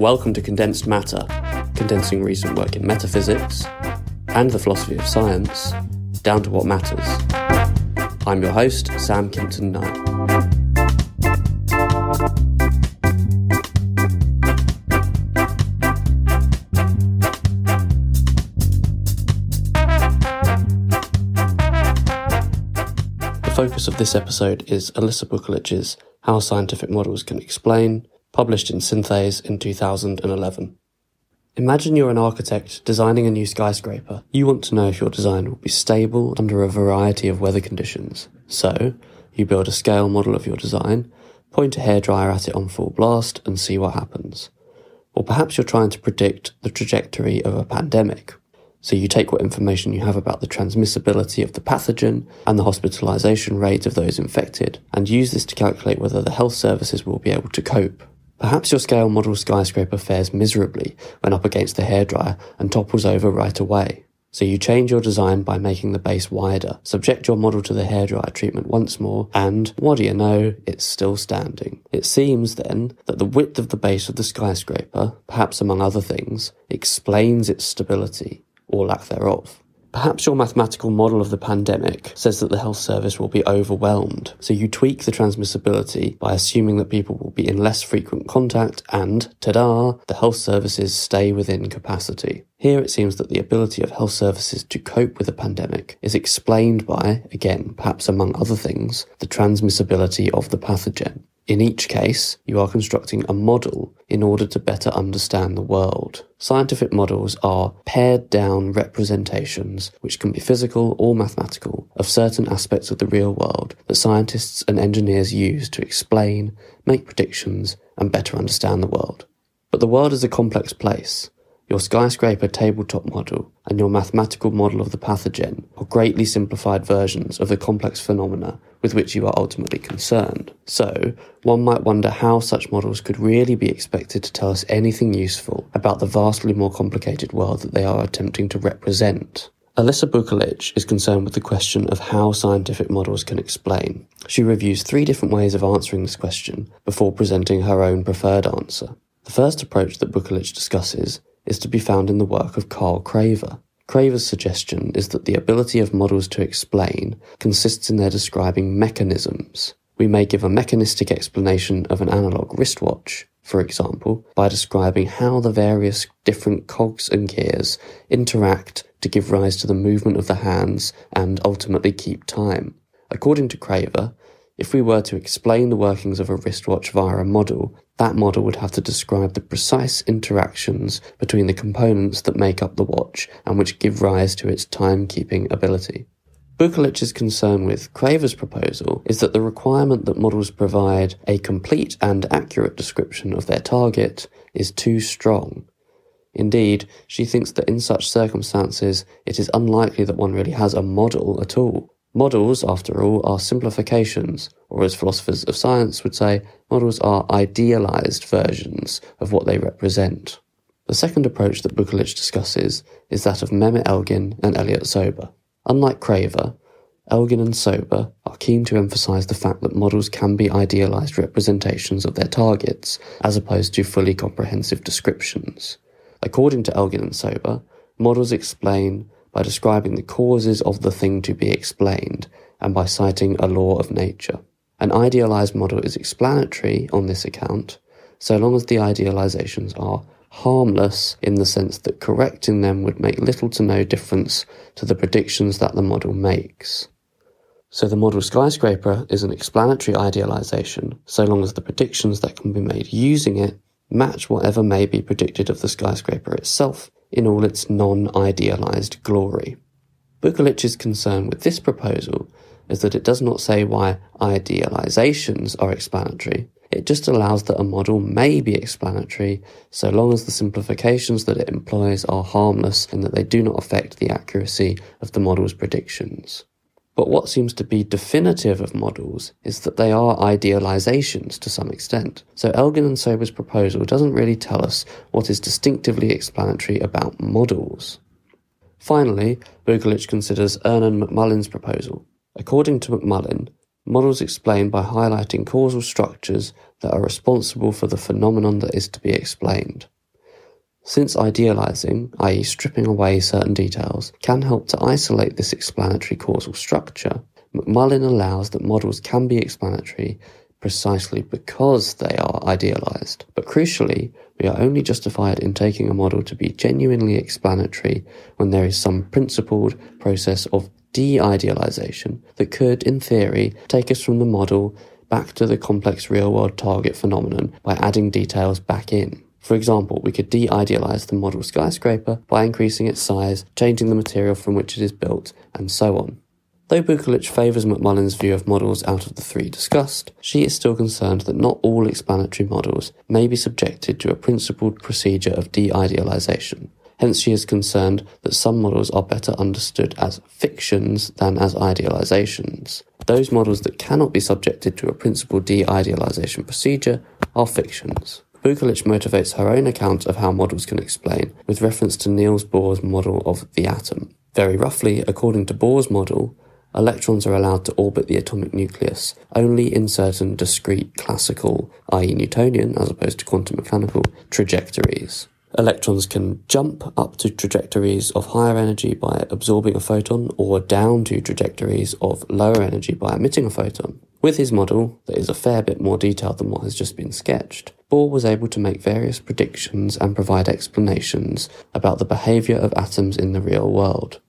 Welcome to Condensed Matter, condensing recent work in metaphysics and the philosophy of science down to what matters. I'm your host, Sam Kimpton Knight. focus of this episode is Alisa Bokulich's How Scientific Models Can Explain, published in Synthese in 2011. Imagine you're an architect designing a new skyscraper. You want to know if your design will be stable under a variety of weather conditions. So, you build a scale model of your design, point a hairdryer at it on full blast, and see what happens. Or perhaps you're trying to predict the trajectory of a pandemic, so you take what information you have about the transmissibility of the pathogen and the hospitalization rate of those infected and use this to calculate whether the health services will be able to cope. Perhaps your scale model skyscraper fares miserably when up against the hairdryer and topples over right away. So you change your design by making the base wider, subject your model to the hairdryer treatment once more, and what do you know, it's still standing. It seems then that the width of the base of the skyscraper, perhaps among other things, explains its stability or lack thereof. Perhaps your mathematical model of the pandemic says that the health service will be overwhelmed, so you tweak the transmissibility by assuming that people will be in less frequent contact and, ta-da, the health services stay within capacity. Here it seems that the ability of health services to cope with a pandemic is explained by, again, perhaps among other things, the transmissibility of the pathogen. In each case, you are constructing a model in order to better understand the world. Scientific models are pared down representations, which can be physical or mathematical, of certain aspects of the real world that scientists and engineers use to explain, make predictions, and better understand the world. But the world is a complex place, your skyscraper tabletop model and your mathematical model of the pathogen are greatly simplified versions of the complex phenomena with which you are ultimately concerned. So, one might wonder how such models could really be expected to tell us anything useful about the vastly more complicated world that they are attempting to represent. Alisa Bokulich is concerned with the question of how scientific models can explain. She reviews three different ways of answering this question before presenting her own preferred answer. The first approach that Bokulich discusses is to be found in the work of Carl Craver. Craver's suggestion is that the ability of models to explain consists in their describing mechanisms. We may give a mechanistic explanation of an analog wristwatch, for example, by describing how the various different cogs and gears interact to give rise to the movement of the hands and ultimately keep time. According to Craver, if we were to explain the workings of a wristwatch via a model, that model would have to describe the precise interactions between the components that make up the watch and which give rise to its timekeeping ability. Bokulich's concern with Craver's proposal is that the requirement that models provide a complete and accurate description of their target is too strong. Indeed, she thinks that in such circumstances it is unlikely that one really has a model at all. Models, after all, are simplifications, or as philosophers of science would say, models are idealized versions of what they represent. The second approach that Bokulich discusses is that of Mehmet Elgin and Elliott Sober. Unlike Craver, Elgin and Sober are keen to emphasize the fact that models can be idealized representations of their targets, as opposed to fully comprehensive descriptions. According to Elgin and Sober, models explain by describing the causes of the thing to be explained and by citing a law of nature. An idealized model is explanatory on this account, so long as the idealizations are harmless in the sense that correcting them would make little to no difference to the predictions that the model makes. So the model skyscraper is an explanatory idealization, so long as the predictions that can be made using it match whatever may be predicted of the skyscraper itself in all its non-idealized glory. Bokulich's concern with this proposal is that it does not say why idealizations are explanatory, it just allows that a model may be explanatory so long as the simplifications that it employs are harmless and that they do not affect the accuracy of the model's predictions. But what seems to be definitive of models is that they are idealizations to some extent. So Elgin and Sober's proposal doesn't really tell us what is distinctively explanatory about models. Finally, Bokulich considers Ernan McMullin's proposal. According to McMullin, Models explain by highlighting causal structures that are responsible for the phenomenon that is to be explained. Since idealizing, i.e., stripping away certain details, can help to isolate this explanatory causal structure, McMullin allows that models can be explanatory precisely because they are idealized. But crucially, we are only justified in taking a model to be genuinely explanatory when there is some principled process of de idealization that could, in theory, take us from the model back to the complex real world target phenomenon by adding details back in. For example, we could de-idealize the model skyscraper by increasing its size, changing the material from which it is built, and so on. Though Bokulich favours McMullin's view of models out of the three discussed, she is still concerned that not all explanatory models may be subjected to a principled procedure of de-idealization. Hence, she is concerned that some models are better understood as fictions than as idealizations. Those models that cannot be subjected to a principled de-idealization procedure are fictions. Bokulich motivates her own account of how models can explain with reference to Niels Bohr's model of the atom. Very roughly, according to Bohr's model, electrons are allowed to orbit the atomic nucleus only in certain discrete classical, i.e., Newtonian, as opposed to quantum mechanical, trajectories. Electrons can jump up to trajectories of higher energy by absorbing a photon or down to trajectories of lower energy by emitting a photon. With his model, that is a fair bit more detailed than what has just been sketched, Bohr was able to make various predictions and provide explanations about the behavior of atoms in the real world.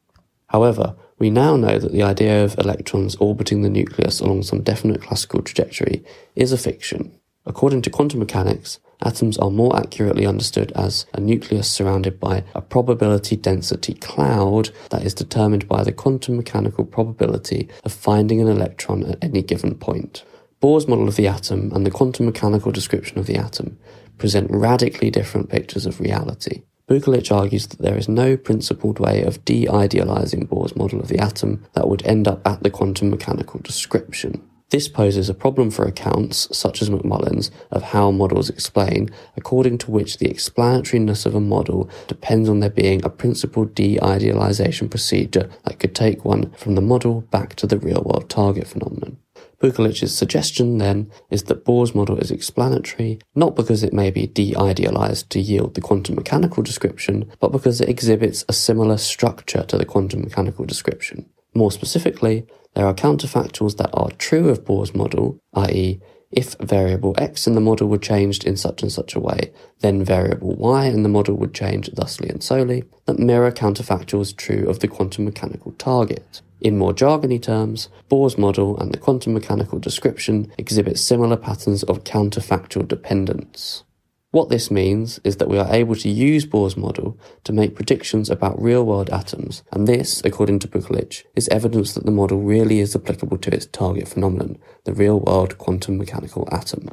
However, we now know that the idea of electrons orbiting the nucleus along some definite classical trajectory is a fiction. According to quantum mechanics, atoms are more accurately understood as a nucleus surrounded by a probability density cloud that is determined by the quantum mechanical probability of finding an electron at any given point. Bohr's model of the atom and the quantum mechanical description of the atom present radically different pictures of reality. Bokulich argues that there is no principled way of de-idealizing Bohr's model of the atom that would end up at the quantum mechanical description. This poses a problem for accounts, such as McMullin's, of how models explain, according to which the explanatoriness of a model depends on there being a principled de-idealization procedure that could take one from the model back to the real-world target phenomenon. Bokulich's suggestion, then, is that Bohr's model is explanatory, not because it may be de-idealized to yield the quantum mechanical description, but because it exhibits a similar structure to the quantum mechanical description. More specifically, there are counterfactuals that are true of Bohr's model, i.e., if variable x in the model were changed in such and such a way, then variable y in the model would change thusly and solely, that mirror counterfactuals true of the quantum mechanical target. In more jargony terms, Bohr's model and the quantum mechanical description exhibit similar patterns of counterfactual dependence. What this means is that we are able to use Bohr's model to make predictions about real world atoms, and this, according to Bokulich, is evidence that the model really is applicable to its target phenomenon, the real world quantum mechanical atom.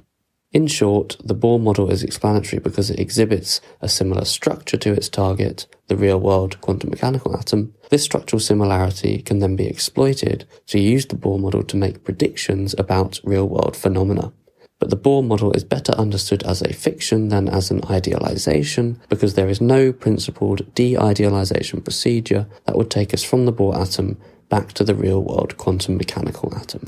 In short, the Bohr model is explanatory because it exhibits a similar structure to its target, the real-world quantum mechanical atom. This structural similarity can then be exploited to use the Bohr model to make predictions about real-world phenomena. But the Bohr model is better understood as a fiction than as an idealization because there is no principled de-idealization procedure that would take us from the Bohr atom back to the real-world quantum mechanical atom.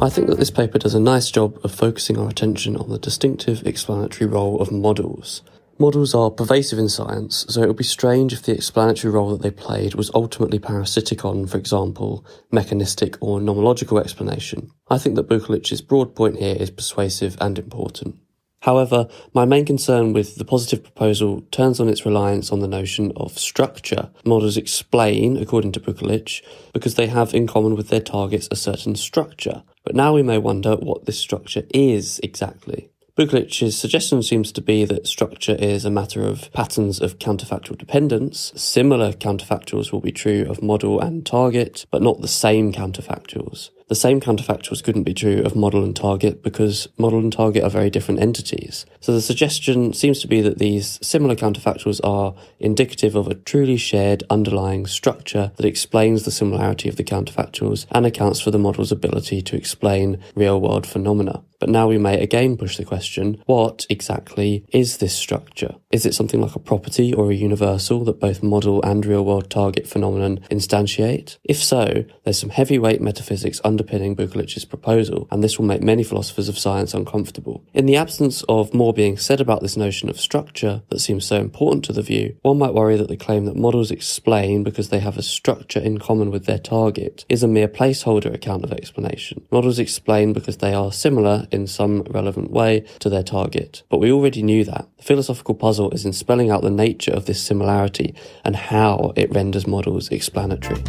I think that this paper does a nice job of focusing our attention on the distinctive explanatory role of models. Models are pervasive in science, so it would be strange if the explanatory role that they played was ultimately parasitic on, for example, mechanistic or nomological explanation. I think that Bokulich's broad point here is persuasive and important. However, my main concern with the positive proposal turns on its reliance on the notion of structure. Models explain, according to Bokulich, because they have in common with their targets a certain structure. But now we may wonder what this structure is exactly. Bokulich's suggestion seems to be that structure is a matter of patterns of counterfactual dependence. Similar counterfactuals will be true of model and target, but not the same counterfactuals. The same counterfactuals couldn't be true of model and target because model and target are very different entities. So the suggestion seems to be that these similar counterfactuals are indicative of a truly shared underlying structure that explains the similarity of the counterfactuals and accounts for the model's ability to explain real world phenomena. But now we may again push the question, what exactly is this structure? Is it something like a property or a universal that both model and real world target phenomenon instantiate? If so, there's some heavyweight metaphysics underpinning Bokulich's proposal, and this will make many philosophers of science uncomfortable. In the absence of more being said about this notion of structure that seems so important to the view, one might worry that the claim that models explain because they have a structure in common with their target is a mere placeholder account of explanation. Models explain because they are similar in some relevant way to their target. But we already knew that. The philosophical puzzle is in spelling out the nature of this similarity and how it renders models explanatory.